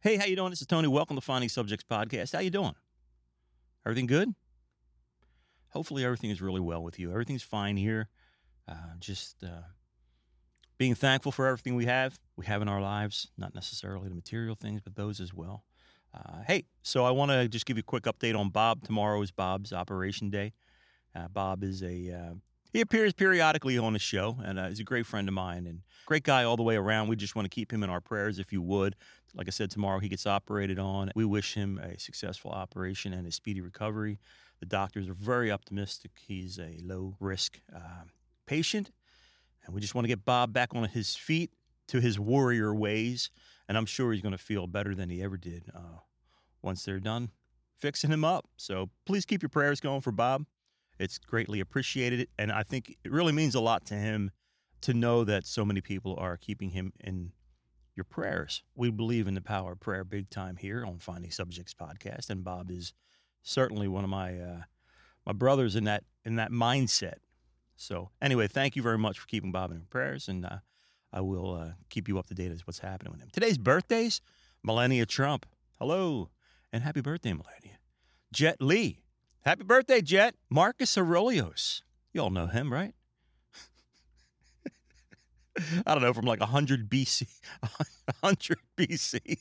Hey, how you doing? This is Tony. Welcome to Finding Subjects Podcast. How you doing? Everything good? Hopefully everything is really well with you. Everything's fine here. Uh, just uh, being thankful for everything we have. We have in our lives, not necessarily the material things, but those as well. Uh, hey, so I want to just give you a quick update on Bob. Tomorrow is Bob's operation day. Uh, Bob is a uh, he appears periodically on the show, and uh, he's a great friend of mine and great guy all the way around. We just want to keep him in our prayers, if you would. Like I said, tomorrow he gets operated on. We wish him a successful operation and a speedy recovery. The doctors are very optimistic. He's a low risk uh, patient, and we just want to get Bob back on his feet to his warrior ways. And I'm sure he's going to feel better than he ever did uh, once they're done fixing him up. So please keep your prayers going for Bob. It's greatly appreciated. And I think it really means a lot to him to know that so many people are keeping him in your prayers. We believe in the power of prayer big time here on Finding Subjects podcast. And Bob is certainly one of my uh, my brothers in that in that mindset. So anyway, thank you very much for keeping Bob in your prayers, and uh, I will uh, keep you up to date as what's happening with him. Today's birthdays: Melania Trump. Hello, and happy birthday, Melania. Jet Li. Happy birthday, Jet. Marcus Aurelius. You all know him, right? I don't know, from like 100 BC. 100 BC.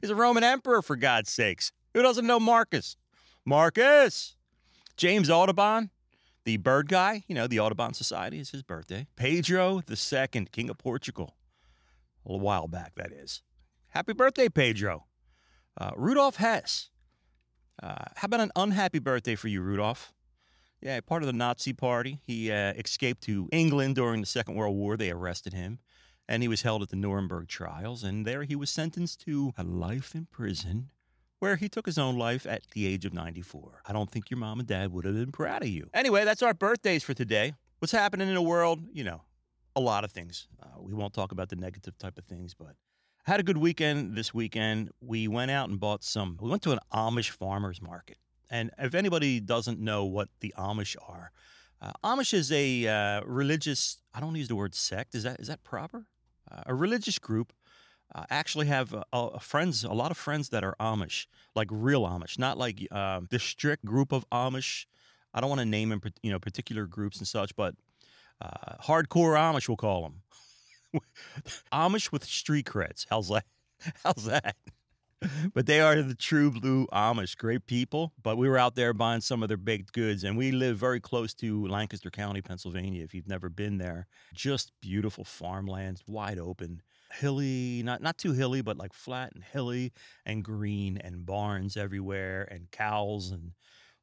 He's a Roman emperor, for God's sakes. Who doesn't know Marcus? Marcus! James Audubon, the bird guy, you know, the Audubon Society is his birthday. Pedro II, King of Portugal. A while back, that is. Happy birthday, Pedro. Uh, Rudolf Hess. Uh, how about an unhappy birthday for you, Rudolf? Yeah, part of the Nazi party. He uh, escaped to England during the Second World War. They arrested him, and he was held at the Nuremberg trials. And there he was sentenced to a life in prison, where he took his own life at the age of 94. I don't think your mom and dad would have been proud of you. Anyway, that's our birthdays for today. What's happening in the world? You know, a lot of things. Uh, we won't talk about the negative type of things, but I had a good weekend this weekend. We went out and bought some. We went to an Amish farmers market. And if anybody doesn't know what the Amish are, uh, Amish is a uh, religious. I don't use the word sect. Is that is that proper? Uh, a religious group. Uh, actually, have friends, a lot of friends that are Amish, like real Amish, not like um, the strict group of Amish. I don't want to name them, you know, particular groups and such, but uh, hardcore Amish, we'll call them. Amish with street creds. How's that? How's that? but they are the true blue Amish. Great people. But we were out there buying some of their baked goods, and we live very close to Lancaster County, Pennsylvania. If you've never been there, just beautiful farmlands, wide open, hilly, not not too hilly, but like flat and hilly and green, and barns everywhere, and cows and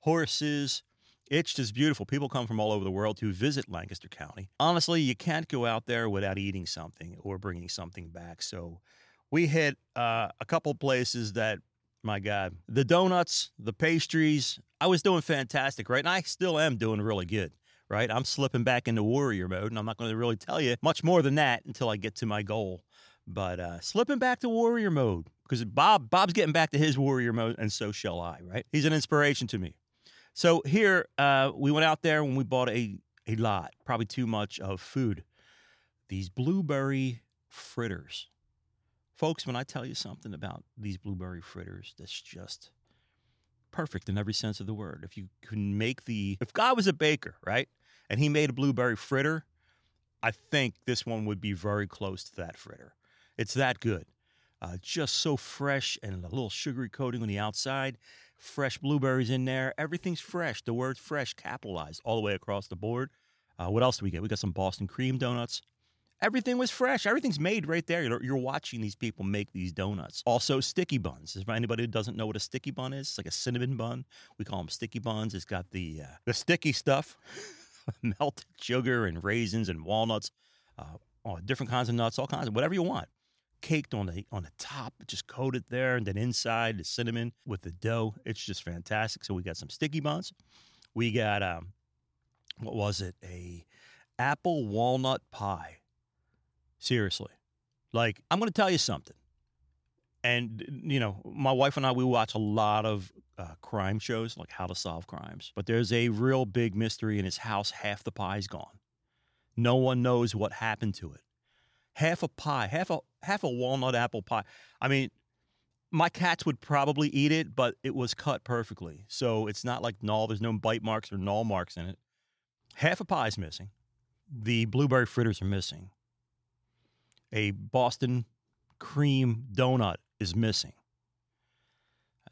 horses. It's just beautiful. People come from all over the world to visit Lancaster County. Honestly, you can't go out there without eating something or bringing something back. So we hit uh, a couple places that, my God, the donuts, the pastries. I was doing fantastic, right? And I still am doing really good, right? I'm slipping back into warrior mode, and I'm not going to really tell you much more than that until I get to my goal. But uh, slipping back to warrior mode because Bob Bob's getting back to his warrior mode, and so shall I, right? He's an inspiration to me. So here uh, we went out there when we bought a a lot, probably too much of food. These blueberry fritters. Folks, when I tell you something about these blueberry fritters, that's just perfect in every sense of the word. If you can make the, if God was a baker, right, and he made a blueberry fritter, I think this one would be very close to that fritter. It's that good. Uh, just so fresh and a little sugary coating on the outside, fresh blueberries in there. Everything's fresh. The word fresh capitalized all the way across the board. Uh, what else do we get? We got some Boston cream donuts. Everything was fresh. Everything's made right there. You're, you're, watching these people make these donuts. Also, sticky buns. Is anybody who doesn't know what a sticky bun is? It's like a cinnamon bun. We call them sticky buns. It's got the uh, the sticky stuff, melted sugar and raisins and walnuts, uh, different kinds of nuts, all kinds of whatever you want. Caked on the on the top, just coated there, and then inside the cinnamon with the dough. It's just fantastic. So we got some sticky buns. We got um, what was it? A apple walnut pie Seriously. Like, I'm going to tell you something. And, you know, my wife and I, we watch a lot of uh, crime shows, like How to Solve Crimes. But there's a real big mystery in his house. Half the pie's gone. No one knows what happened to it. Half a pie, half a half a walnut apple pie. I mean, my cats would probably eat it, but it was cut perfectly. So it's not like gnaw. There's no bite marks or gnaw marks in it. Half a pie is missing. The blueberry fritters are missing. A Boston cream donut is missing.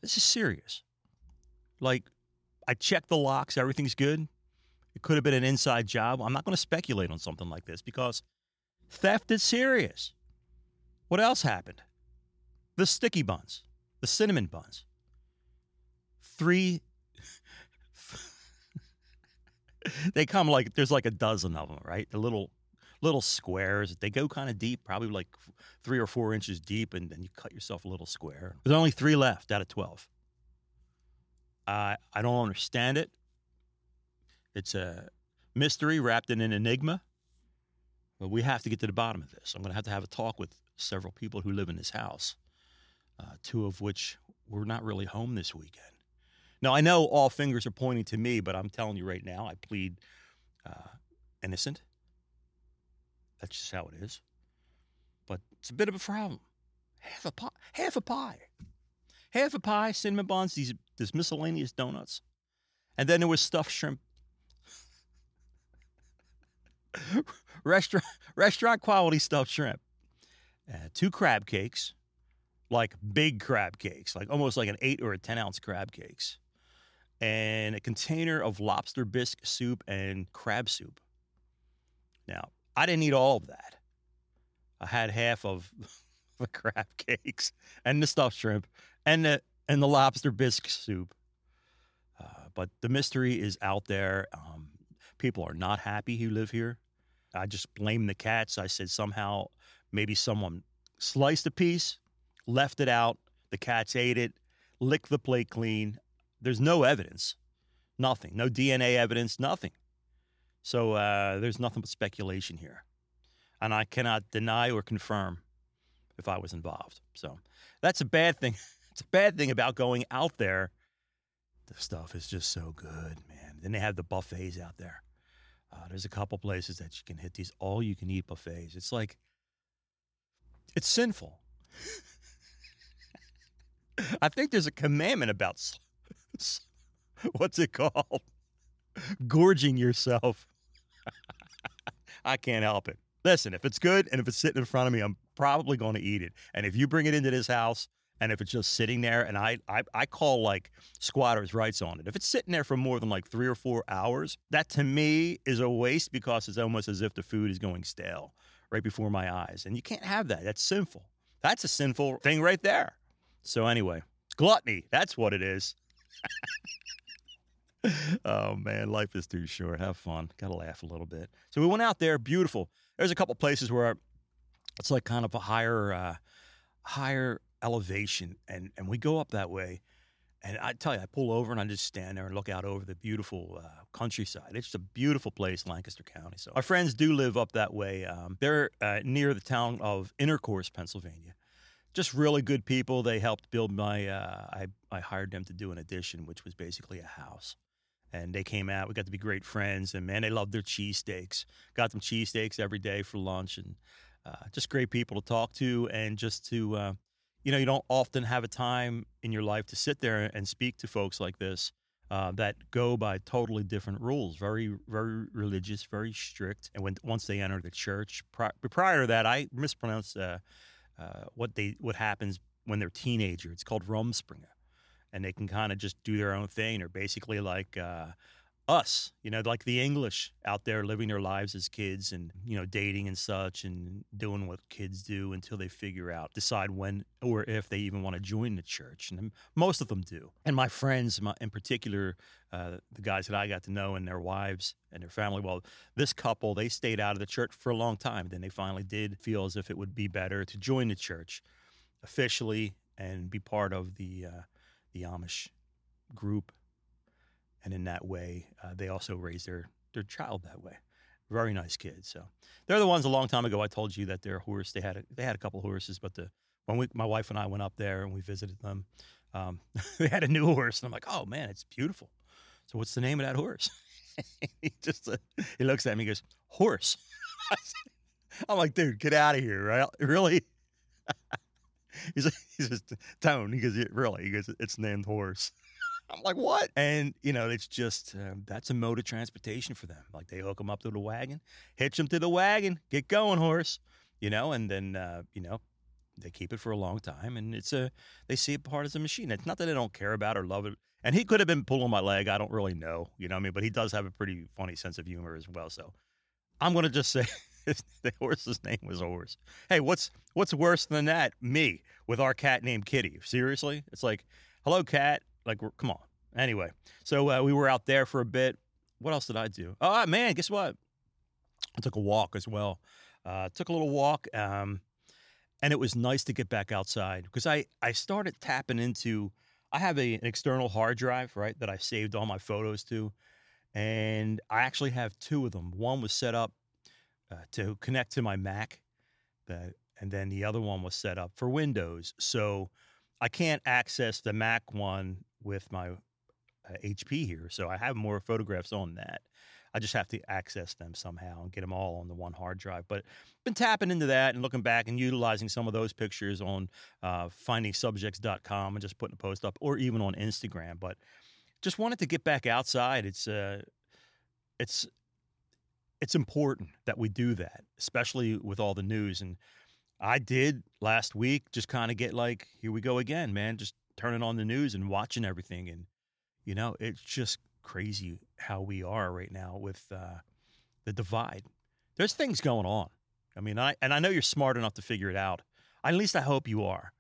This is serious. Like, I checked the locks, everything's good. It could have been an inside job. I'm not going to speculate on something like this because theft is serious. What else happened? The sticky buns, the cinnamon buns. Three. they come like there's like a dozen of them, right? The little little squares. They go kind of deep, probably like three or four inches deep, and then you cut yourself a little square. There's only three left out of 12. Uh, I don't understand it. It's a mystery wrapped in an enigma. But we have to get to the bottom of this. I'm going to have to have a talk with several people who live in this house, uh, two of which were not really home this weekend. Now, I know all fingers are pointing to me, but I'm telling you right now, I plead uh, innocent. That's just how it is. But it's a bit of a problem. Half a pie, half a pie, half a pie, cinnamon buns, these this miscellaneous donuts, and then there was stuffed shrimp. restaurant restaurant quality stuffed shrimp, uh, two crab cakes, like big crab cakes, like almost like an eight or a ten ounce crab cakes, and a container of lobster bisque soup and crab soup. Now, I didn't eat all of that. I had half of the crab cakes and the stuffed shrimp and the and the lobster bisque soup. Uh, but the mystery is out there. Um, people are not happy who live here. I just blame the cats. I said somehow maybe someone sliced a piece, left it out, the cats ate it, licked the plate clean. There's no evidence, nothing, no DNA evidence, nothing. So uh, there's nothing but speculation here. And I cannot deny or confirm if I was involved. So that's a bad thing. it's a bad thing about going out there. The stuff is just so good, man. Then they have the buffets out there. Uh, there's a couple places that you can hit these all you can eat buffets. It's like, it's sinful. I think there's a commandment about what's it called? Gorging yourself. I can't help it. Listen, if it's good and if it's sitting in front of me, I'm probably going to eat it. And if you bring it into this house and if it's just sitting there and I, I, I call like squatters' rights on it. If it's sitting there for more than like three or four hours, that to me is a waste because it's almost as if the food is going stale right before my eyes. And you can't have that. That's sinful. That's a sinful thing right there. So anyway, gluttony, that's what it is. oh man, life is too short. Have fun. Got to laugh a little bit. So we went out there. Beautiful. There's a couple places where it's like kind of a higher, uh, higher elevation, and and we go up that way. And I tell you, I pull over and I just stand there and look out over the beautiful uh, countryside. It's just a beautiful place, Lancaster County. So our friends do live up that way. Um, they're uh, near the town of Intercourse, Pennsylvania. Just really good people. They helped build my. Uh, I I hired them to do an addition, which was basically a house and they came out. We got to be great friends, and man, they loved their cheesesteaks. Got them cheesesteaks every day for lunch, and uh, just great people to talk to, and just to, uh, you know, you don't often have a time in your life to sit there and speak to folks like this uh, that go by totally different rules. Very, very religious, very strict. And when once they enter the church, pri- prior to that, I mispronounced uh, uh, what they what happens when they're teenager. It's called Rumspringa and they can kind of just do their own thing. They're basically like uh, us, you know, like the English out there living their lives as kids and, you know, dating and such and doing what kids do until they figure out, decide when or if they even want to join the church. And most of them do. And my friends, my, in particular, uh, the guys that I got to know and their wives and their family, well, this couple, they stayed out of the church for a long time. Then they finally did feel as if it would be better to join the church officially and be part of the, uh, the Amish group, and in that way, uh, they also raise their their child that way. Very nice kids. So they're the ones a long time ago. I told you that their horse they had a, they had a couple horses, but the when we my wife and I went up there and we visited them, um, they had a new horse, and I'm like, oh man, it's beautiful. So what's the name of that horse? he just uh, he looks at me, and goes horse. I'm like, dude, get out of here, right? Really? he's like, he says, Tone. He goes, really? He goes, it's named horse. I'm like, what? And you know, it's just um, that's a mode of transportation for them. Like they hook them up to the wagon, hitch them to the wagon, get going, horse. You know, and then uh, you know they keep it for a long time, and it's a they see it part as a machine. It's not that they don't care about or love it. And he could have been pulling my leg. I don't really know. You know what I mean? But he does have a pretty funny sense of humor as well. So I'm gonna just say the horse's name was horse. Hey, what's what's worse than that? Me with our cat named Kitty. Seriously, it's like, hello, cat. Like, come on. Anyway, so uh, we were out there for a bit. What else did I do? Oh man, guess what? I took a walk as well. Uh, took a little walk, um, and it was nice to get back outside because I I started tapping into. I have a, an external hard drive, right, that I saved all my photos to, and I actually have two of them. One was set up uh, to connect to my Mac, that, and then the other one was set up for Windows. So I can't access the Mac one with my uh, HP here. So I have more photographs on that. I just have to access them somehow and get them all on the one hard drive. But been tapping into that and looking back and utilizing some of those pictures on uh, findingsubjects.com and just putting a post up, or even on Instagram. But just wanted to get back outside. It's uh, it's it's important that we do that, especially with all the news. And I did last week just kind of get like, here we go again, man. Just turning on the news and watching everything. And, you know, it's just crazy how we are right now with uh, the divide. There's things going on. I mean, I, and I know you're smart enough to figure it out. At least I hope you are.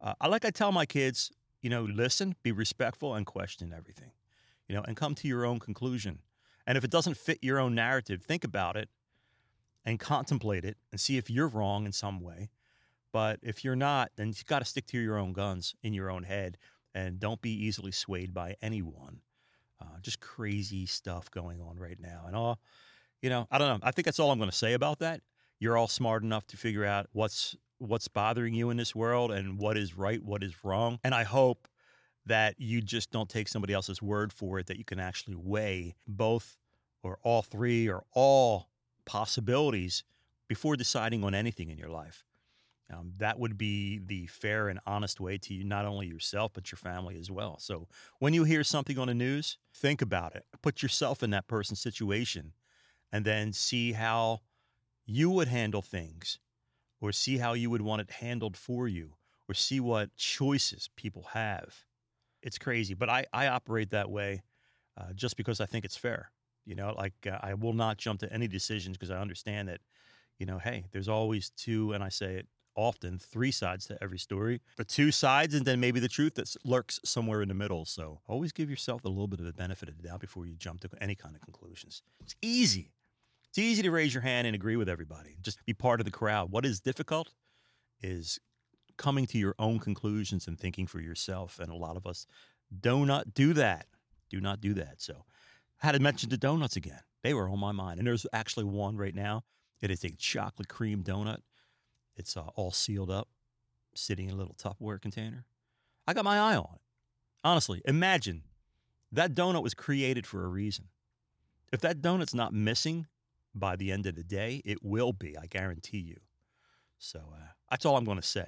Uh, I like I tell my kids, you know, listen, be respectful, and question everything, you know, and come to your own conclusion. And if it doesn't fit your own narrative, think about it and contemplate it and see if you're wrong in some way. But if you're not, then you've got to stick to your own guns in your own head and don't be easily swayed by anyone. Uh, just crazy stuff going on right now. And all, you know, I don't know. I think that's all I'm going to say about that. You're all smart enough to figure out what's what's bothering you in this world and what is right, what is wrong. And I hope that you just don't take somebody else's word for it, that you can actually weigh both or all three or all possibilities before deciding on anything in your life. Um, that would be the fair and honest way to you, not only yourself, but your family as well. So when you hear something on the news, think about it. Put yourself in that person's situation and then see how you would handle things or see how you would want it handled for you or see what choices people have. It's crazy, but I, I operate that way uh, just because I think it's fair. You know, like uh, I will not jump to any decisions because I understand that, you know, hey, there's always two, and I say it often, three sides to every story, the two sides, and then maybe the truth that lurks somewhere in the middle. So always give yourself a little bit of the benefit of the doubt before you jump to any kind of conclusions. It's easy. It's easy to raise your hand and agree with everybody. Just be part of the crowd. What is difficult is coming to your own conclusions and thinking for yourself. And a lot of us do not do that. Do not do that. So I had to mention the donuts again. They were on my mind. And there's actually one right now. It is a chocolate cream donut. It's uh, all sealed up, sitting in a little Tupperware container. I got my eye on it. Honestly, imagine that donut was created for a reason. If that donut's not missing by the end of the day, it will be, I guarantee you. So uh, that's all I'm going to say.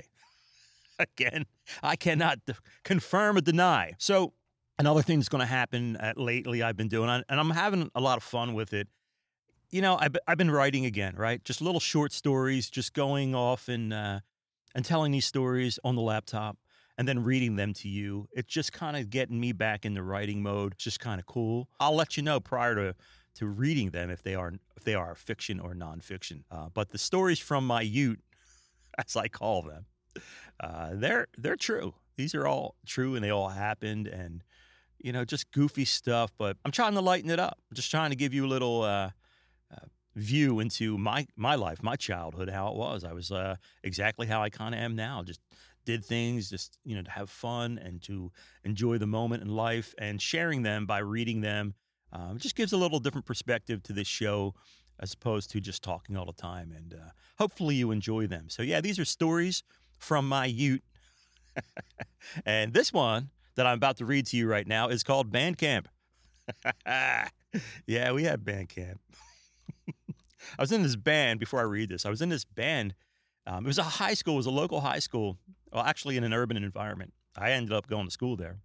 Again, I cannot confirm or deny. So another thing that's going to happen uh, lately I've been doing, and I'm having a lot of fun with it. You know, I've, I've been writing again, right? Just little short stories, just going off and uh, and telling these stories on the laptop and then reading them to you. It's just kind of getting me back in the writing mode. It's just kind of cool. I'll let you know prior to to reading them if they are if they are fiction or nonfiction. Uh, but the stories from my Ute, as I call them, uh, they're they're true. These are all true, and they all happened, and you know, just goofy stuff. But I'm trying to lighten it up. I'm just trying to give you a little uh, view into my my life, my childhood, how it was. I was uh, exactly how I kind of am now. Just did things just you know to have fun and to enjoy the moment in life, and sharing them by reading them um, just gives a little different perspective to this show as opposed to just talking all the time. And uh, hopefully you enjoy them. So yeah, these are stories from my Ute. and this one that I'm about to read to you right now is called Bandcamp. yeah, we have Bandcamp. I was in this band before I read this. I was in this band. Um, it was a high school. It was a local high school. Well, actually, in an urban environment. I ended up going to school there,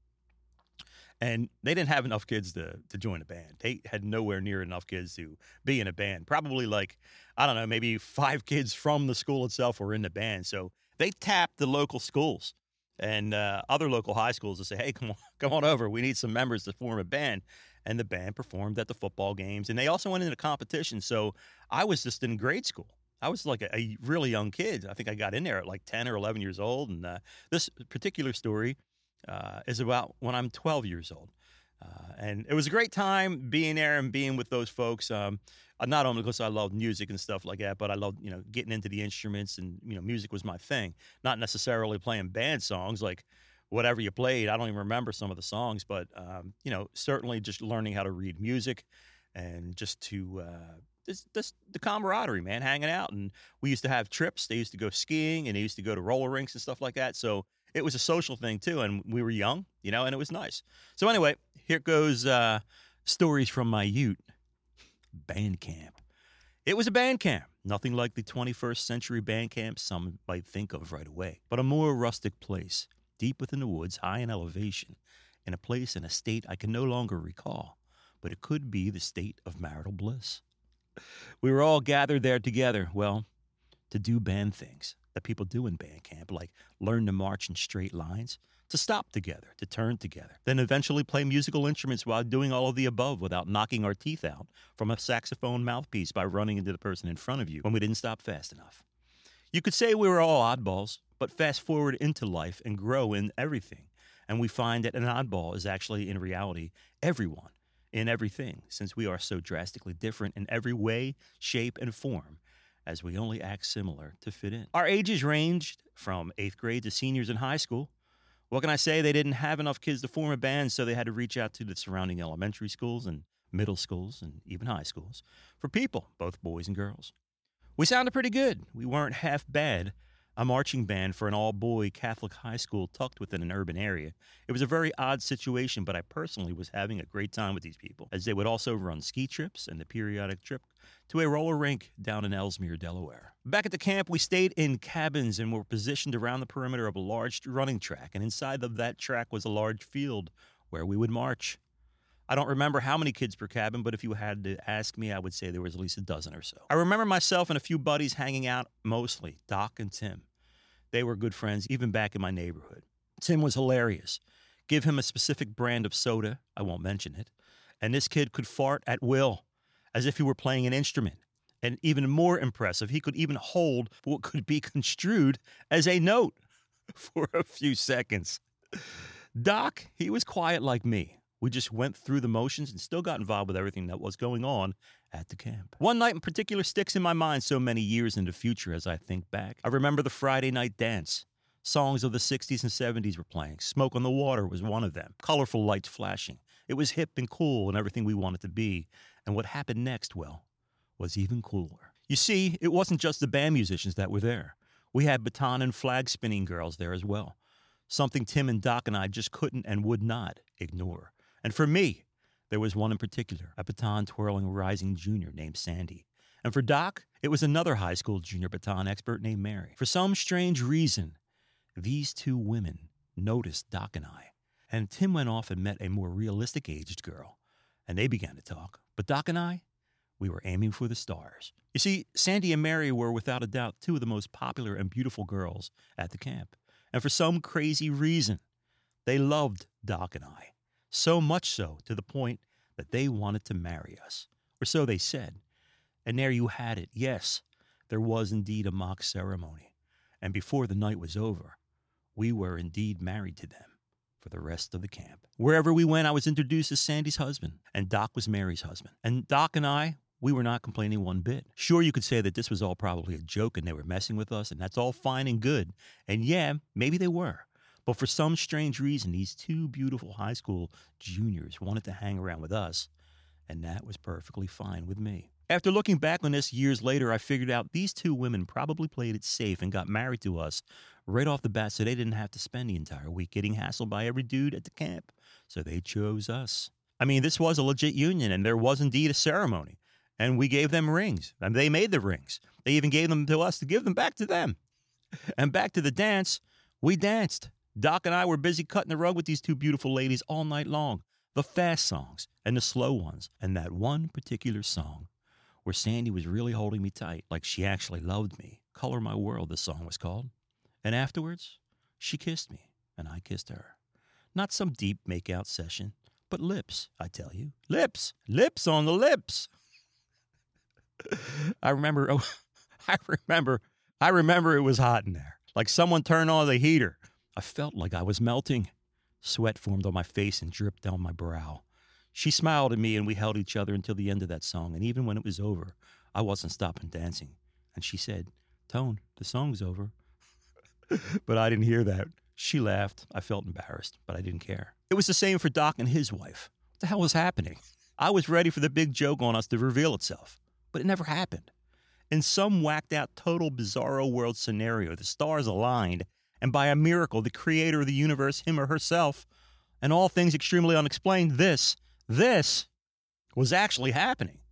and they didn't have enough kids to to join a band. They had nowhere near enough kids to be in a band. Probably like I don't know, maybe five kids from the school itself were in the band. So they tapped the local schools and uh, other local high schools to say, "Hey, come on, come on over. We need some members to form a band." And the band performed at the football games, and they also went into competition. So I was just in grade school. I was like a, a really young kid. I think I got in there at like ten or eleven years old. And uh, this particular story uh, is about when I'm 12 years old. Uh, and it was a great time being there and being with those folks. Um, uh, not only because I loved music and stuff like that, but I loved you know getting into the instruments and you know music was my thing. Not necessarily playing band songs like whatever you played. I don't even remember some of the songs, but um, you know certainly just learning how to read music and just to uh, the camaraderie, man, hanging out. And we used to have trips. They used to go skiing and they used to go to roller rinks and stuff like that. So it was a social thing too. And we were young, you know, and it was nice. So anyway, here goes uh, stories from my Ute band camp. It was a band camp, nothing like the 21st century band camp some might think of right away, but a more rustic place, deep within the woods, high in elevation, in a place in a state I can no longer recall, but it could be the state of marital bliss. We were all gathered there together, well, to do band things that people do in band camp, like learn to march in straight lines, to stop together, to turn together, then eventually play musical instruments while doing all of the above without knocking our teeth out from a saxophone mouthpiece by running into the person in front of you when we didn't stop fast enough. You could say we were all oddballs, but fast forward into life and grow in everything, and we find that an oddball is actually, in reality, everyone in everything, since we are so drastically different in every way, shape, and form, as we only act similar to fit in. Our ages ranged from eighth grade to seniors in high school. What can I say? They didn't have enough kids to form a band, so they had to reach out to the surrounding elementary schools and middle schools and even high schools for people, both boys and girls. We sounded pretty good. We weren't half bad. A marching band for an all boy Catholic high school tucked within an urban area. It was a very odd situation, but I personally was having a great time with these people, as they would also run ski trips and the periodic trip to a roller rink down in Elsmere, Delaware. Back at the camp, we stayed in cabins and were positioned around the perimeter of a large running track, and inside of that track was a large field where we would march. I don't remember how many kids per cabin, but if you had to ask me, I would say there was at least a dozen or so. I remember myself and a few buddies hanging out mostly, Doc and Tim. They were good friends even back in my neighborhood. Tim was hilarious. Give him a specific brand of soda, I won't mention it, and this kid could fart at will as if he were playing an instrument. And even more impressive, he could even hold what could be construed as a note for a few seconds. Doc, he was quiet like me. We just went through the motions and still got involved with everything that was going on at the camp. One night in particular sticks in my mind so many years in the future as I think back. I remember the Friday night dance. Songs of the 60s and 70s were playing. Smoke on the Water was one of them. Colorful lights flashing. It was hip and cool and everything we wanted to be. And what happened next, well, was even cooler. You see, it wasn't just the band musicians that were there. We had baton and flag spinning girls there as well. Something Tim and Doc and I just couldn't and would not ignore. And for me, there was one in particular, a baton twirling rising junior named Sandy. And for Doc, it was another high school junior baton expert named Mary. For some strange reason, these two women noticed Doc and I. And Tim went off and met a more realistic aged girl, and they began to talk. But Doc and I, we were aiming for the stars. You see, Sandy and Mary were without a doubt two of the most popular and beautiful girls at the camp. And for some crazy reason, they loved Doc and I. So much so to the point that they wanted to marry us. Or so they said. And there you had it. Yes, there was indeed a mock ceremony. And before the night was over, we were indeed married to them for the rest of the camp. Wherever we went, I was introduced as Sandy's husband, and Doc was Mary's husband. And Doc and I, we were not complaining one bit. Sure, you could say that this was all probably a joke and they were messing with us, and that's all fine and good. And yeah, maybe they were. But for some strange reason, these two beautiful high school juniors wanted to hang around with us, and that was perfectly fine with me. After looking back on this years later, I figured out these two women probably played it safe and got married to us right off the bat so they didn't have to spend the entire week getting hassled by every dude at the camp. So they chose us. I mean, this was a legit union and there was indeed a ceremony. and we gave them rings. And they made the rings. They even gave them to us to give them back to them. And back to the dance, we danced. Doc and I were busy cutting the rug with these two beautiful ladies all night long. The fast songs and the slow ones, and that one particular song where Sandy was really holding me tight, like she actually loved me. Color My World, the song was called. And afterwards, she kissed me, and I kissed her. Not some deep makeout session, but lips, I tell you. Lips, lips on the lips. I remember, oh, I remember, I remember it was hot in there, like someone turned on the heater. I felt like I was melting. Sweat formed on my face and dripped down my brow. She smiled at me and we held each other until the end of that song. And even when it was over, I wasn't stopping dancing. And she said, Tone, the song's over. but I didn't hear that. She laughed. I felt embarrassed, but I didn't care. It was the same for Doc and his wife. What the hell was happening? I was ready for the big joke on us to reveal itself, but it never happened. In some whacked out, total bizarro world scenario, the stars aligned, and by a miracle, the creator of the universe, him or herself, and all things extremely unexplained, this this was actually happening.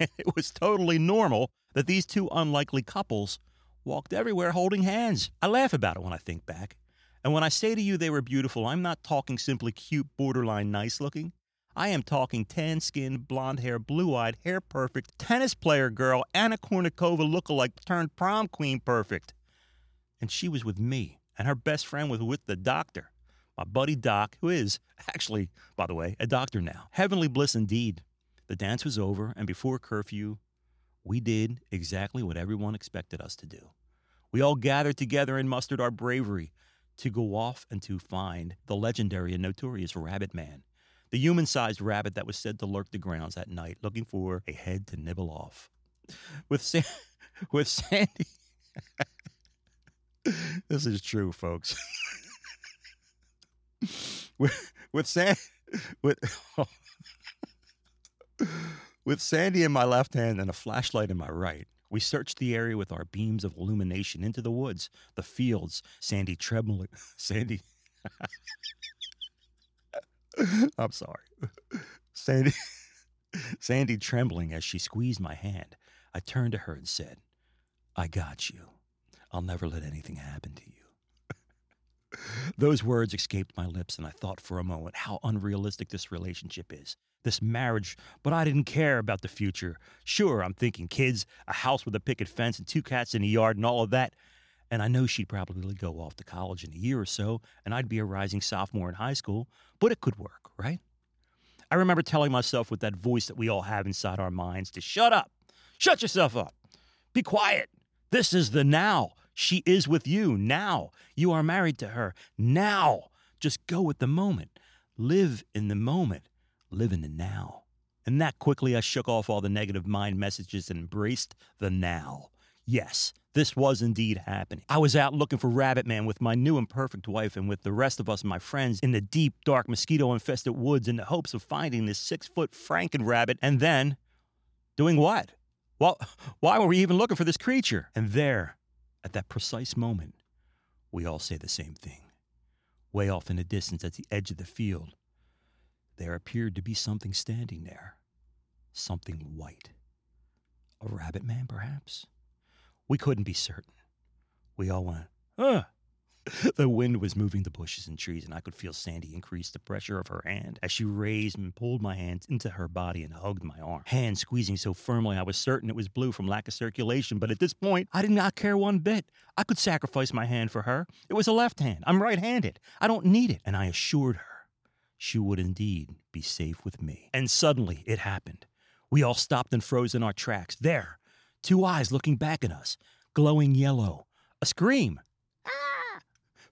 And it was totally normal that these two unlikely couples walked everywhere holding hands. I laugh about it when I think back. And when I say to you they were beautiful, I'm not talking simply cute, borderline nice looking. I am talking tan skinned, blonde hair, blue eyed, hair perfect, tennis player girl, Anna Kournikova lookalike turned prom queen perfect. And she was with me, and her best friend was with the doctor my buddy Doc, who is actually, by the way, a doctor now. Heavenly bliss indeed. The dance was over, and before curfew, we did exactly what everyone expected us to do. We all gathered together and mustered our bravery to go off and to find the legendary and notorious Rabbit Man, the human sized rabbit that was said to lurk the grounds at night looking for a head to nibble off. With, with Sandy. this is true, folks. with with San with with Sandy in my left hand and a flashlight in my right. We searched the area with our beams of illumination into the woods, the fields. Sandy trembling. Sandy. I'm sorry. Sandy. Sandy trembling as she squeezed my hand. I turned to her and said, I got you. I'll never let anything happen to you. Those words escaped my lips, and I thought for a moment how unrealistic this relationship is. This marriage, but I didn't care about the future. Sure, I'm thinking kids, a house with a picket fence, and two cats in the yard, and all of that. And I know she'd probably go off to college in a year or so, and I'd be a rising sophomore in high school, but it could work, right? I remember telling myself with that voice that we all have inside our minds to shut up, shut yourself up, be quiet. This is the now. She is with you now. You are married to her now. Just go with the moment. Live in the moment. Live in the now. And that quickly I shook off all the negative mind messages and embraced the now. Yes, this was indeed happening. I was out looking for Rabbit Man with my new and perfect wife and with the rest of us, my friends, in the deep, dark, mosquito infested woods in the hopes of finding this six foot Franken rabbit and then doing what? Well, why were we even looking for this creature? And there, at that precise moment, we all say the same thing. Way off in the distance at the edge of the field, there appeared to be something standing there. Something white. A rabbit man, perhaps? We couldn't be certain. We all went, huh, the wind was moving the bushes and trees, and I could feel Sandy increase the pressure of her hand as she raised and pulled my hand into her body and hugged my arm. Hand squeezing so firmly I was certain it was blue from lack of circulation, but at this point, I did not care one bit. I could sacrifice my hand for her. It was a left hand. I'm right handed. I don't need it. And I assured her she would indeed be safe with me. And suddenly it happened. We all stopped and froze in our tracks. There, two eyes looking back at us, glowing yellow. A scream.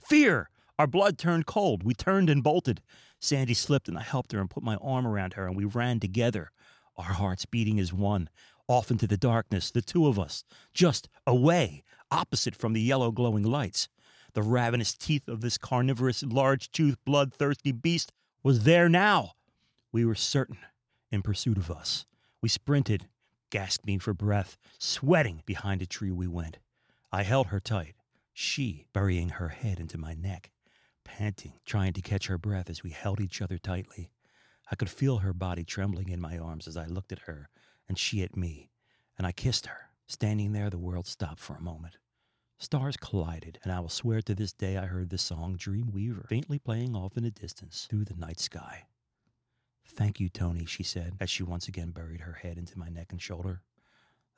Fear! Our blood turned cold. We turned and bolted. Sandy slipped, and I helped her and put my arm around her, and we ran together, our hearts beating as one, off into the darkness, the two of us, just away, opposite from the yellow glowing lights. The ravenous teeth of this carnivorous, large toothed, bloodthirsty beast was there now. We were certain, in pursuit of us. We sprinted, gasping for breath, sweating behind a tree we went. I held her tight she burying her head into my neck, panting, trying to catch her breath as we held each other tightly. I could feel her body trembling in my arms as I looked at her and she at me, and I kissed her. Standing there, the world stopped for a moment. Stars collided, and I will swear to this day I heard the song Dreamweaver faintly playing off in the distance through the night sky. Thank you, Tony, she said, as she once again buried her head into my neck and shoulder.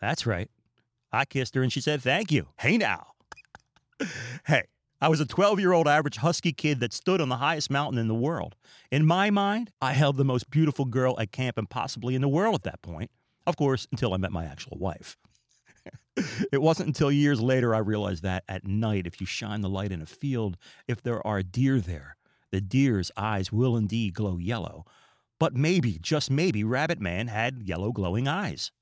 That's right. I kissed her and she said, Thank you. Hey now. Hey, I was a 12 year old average husky kid that stood on the highest mountain in the world. In my mind, I held the most beautiful girl at camp and possibly in the world at that point. Of course, until I met my actual wife. it wasn't until years later I realized that at night, if you shine the light in a field, if there are deer there, the deer's eyes will indeed glow yellow. But maybe, just maybe, Rabbit Man had yellow glowing eyes.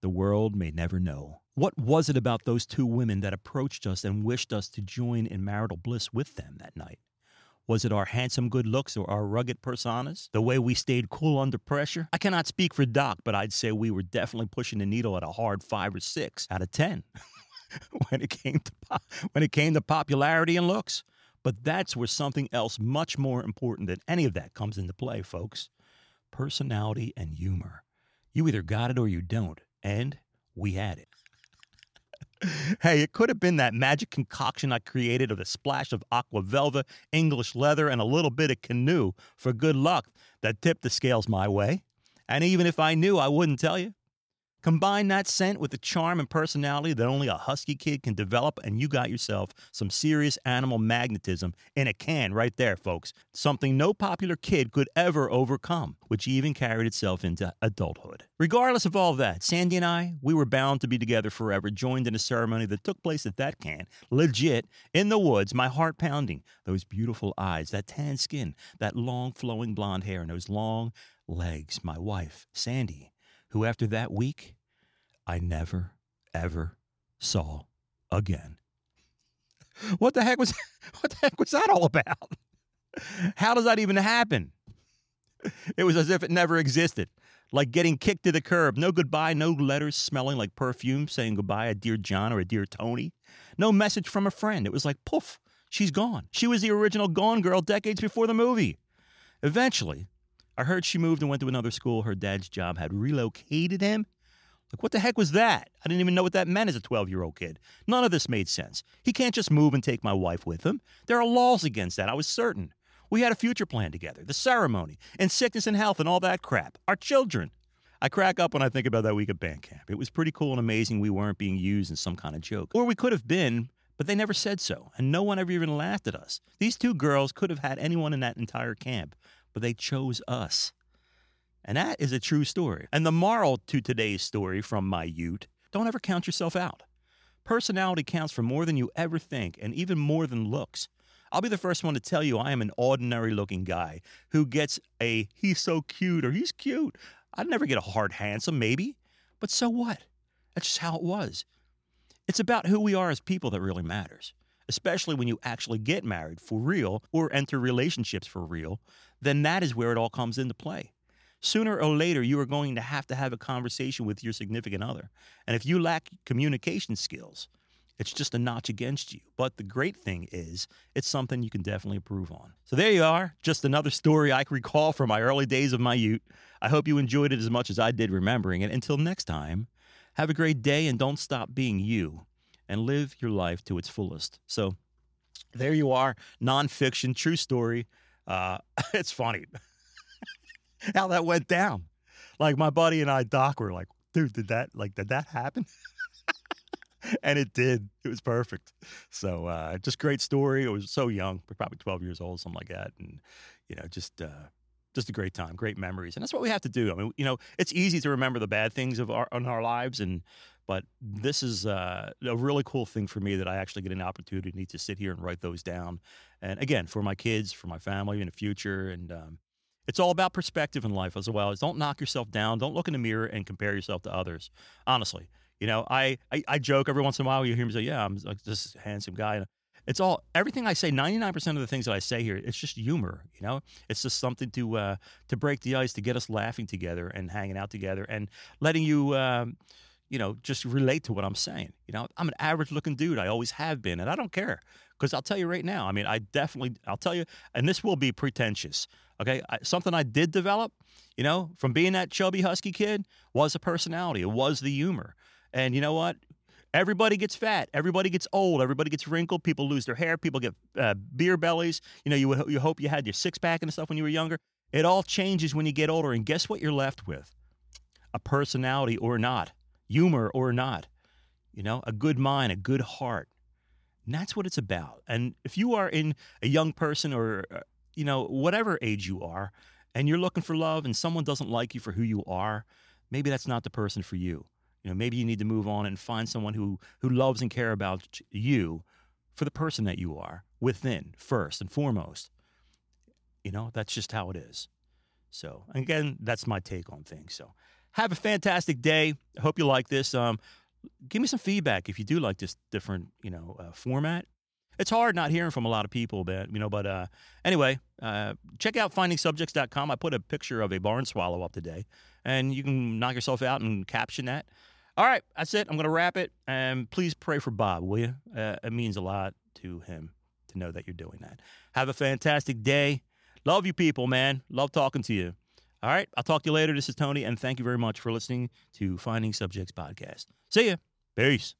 The world may never know. What was it about those two women that approached us and wished us to join in marital bliss with them that night? Was it our handsome good looks or our rugged personas? The way we stayed cool under pressure? I cannot speak for Doc, but I'd say we were definitely pushing the needle at a hard five or six out of ten when it came to po- when it came to popularity and looks. But that's where something else much more important than any of that comes into play, folks. Personality and humor. You either got it or you don't, and we had it hey, it could have been that magic concoction I created of a splash of aqua velva, English leather, and a little bit of canoe for good luck that tipped the scales my way. And even if I knew, I wouldn't tell you. Combine that scent with the charm and personality that only a husky kid can develop, and you got yourself some serious animal magnetism in a can right there, folks. Something no popular kid could ever overcome, which even carried itself into adulthood. Regardless of all that, Sandy and I, we were bound to be together forever, joined in a ceremony that took place at that can, legit, in the woods, my heart pounding. Those beautiful eyes, that tan skin, that long flowing blonde hair, and those long legs. My wife, Sandy who after that week I never, ever saw again. What the heck was what the heck was that all about? How does that even happen? It was as if it never existed. Like getting kicked to the curb. No goodbye, no letters smelling like perfume saying goodbye, a dear John or a dear Tony. No message from a friend. It was like poof, she's gone. She was the original Gone Girl decades before the movie. Eventually, I heard she moved and went to another school. Her dad's job had relocated him. Like, what the heck was that? I didn't even know what that meant as a 12 year old kid. None of this made sense. He can't just move and take my wife with him. There are laws against that, I was certain. We had a future plan together, the ceremony, and sickness and health and all that crap. Our children. I crack up when I think about that week at band camp. It was pretty cool and amazing we weren't being used in some kind of joke. Or we could have been, but they never said so, and no one ever even laughed at us. These two girls could have had anyone in that entire camp, but they chose us. And that is a true story. And the moral to today's story from my Ute don't ever count yourself out. Personality counts for more than you ever think, and even more than looks. I'll be the first one to tell you I am an ordinary looking guy who gets a he's so cute or he's cute. I'd never get a hard handsome, maybe, but so what? That's just how it was. It's about who we are as people that really matters, especially when you actually get married for real or enter relationships for real. Then that is where it all comes into play sooner or later you are going to have to have a conversation with your significant other. And if you lack communication skills, it's just a notch against you. But the great thing is, it's something you can definitely improve on. So there you are, just another story I can recall from my early days of my Ute. I hope you enjoyed it as much as I did remembering it. Until next time, have a great day and don't stop being you and live your life to its fullest. So there you are, nonfiction, true story. Uh, it's funny. how that went down. Like my buddy and I, Doc, were like, dude, did that like did that happen? and it did. It was perfect. So uh, just great story. It was so young, probably 12 years old, something like that. And, you know, just uh, just a great time, great memories. And that's what we have to do. I mean, you know, it's easy to remember the bad things of our in our lives and but this is uh, a really cool thing for me that I actually get an opportunity to sit here and write those down. And again, for my kids, for my family in the future. And um, it's all about perspective in life as well. Don't knock yourself down. Don't look in the mirror and compare yourself to others. Honestly, you know, I, I, I joke every once in a while. You hear me say, "Yeah, I'm like this handsome guy." It's all everything I say. Ninety nine percent of the things that I say here, it's just humor. You know, it's just something to uh, to break the ice, to get us laughing together and hanging out together, and letting you. Um, you know, just relate to what I'm saying. You know, I'm an average looking dude. I always have been, and I don't care Because I'll tell you right now, I mean, I definitely, I'll tell you, and this will be pretentious. Okay, I, something I did develop, you know, from being that chubby husky kid was a personality. It was the humor, and you know what? Everybody gets fat. Everybody gets old. Everybody gets wrinkled. People lose their hair. People get uh, beer bellies. You know, you you hope you had your six pack and stuff when you were younger. It all changes when you get older. And guess what you're left with? A personality or not, humor or not, you know, a good mind, a good heart. And that's what it's about. And if you are in a young person or, uh, you know, whatever age you are, and you're looking for love and someone doesn't like you for who you are, maybe that's not the person for you. You know, maybe you need to move on and find someone who who loves and care about you for the person that you are within first and foremost. You know, that's just how it is. So, again, that's my take on things. So, have a fantastic day. I hope you like this. Um, give me some feedback if you do like this different, you know, uh, format. It's hard not hearing from a lot of people, but you know. But uh, anyway, uh, check out findingsubjects.com. I put a picture of a barn swallow up today, and you can knock yourself out and caption that. All right, that's it. I'm going to wrap it. And please pray for Bob, will you? Uh, it means a lot to him to know that you're doing that. Have a fantastic day. Love you people, man. Love talking to you. All right. I'll talk to you later. This is Tony, and thank you very much for listening to Finding Subjects Podcast. See ya. Peace.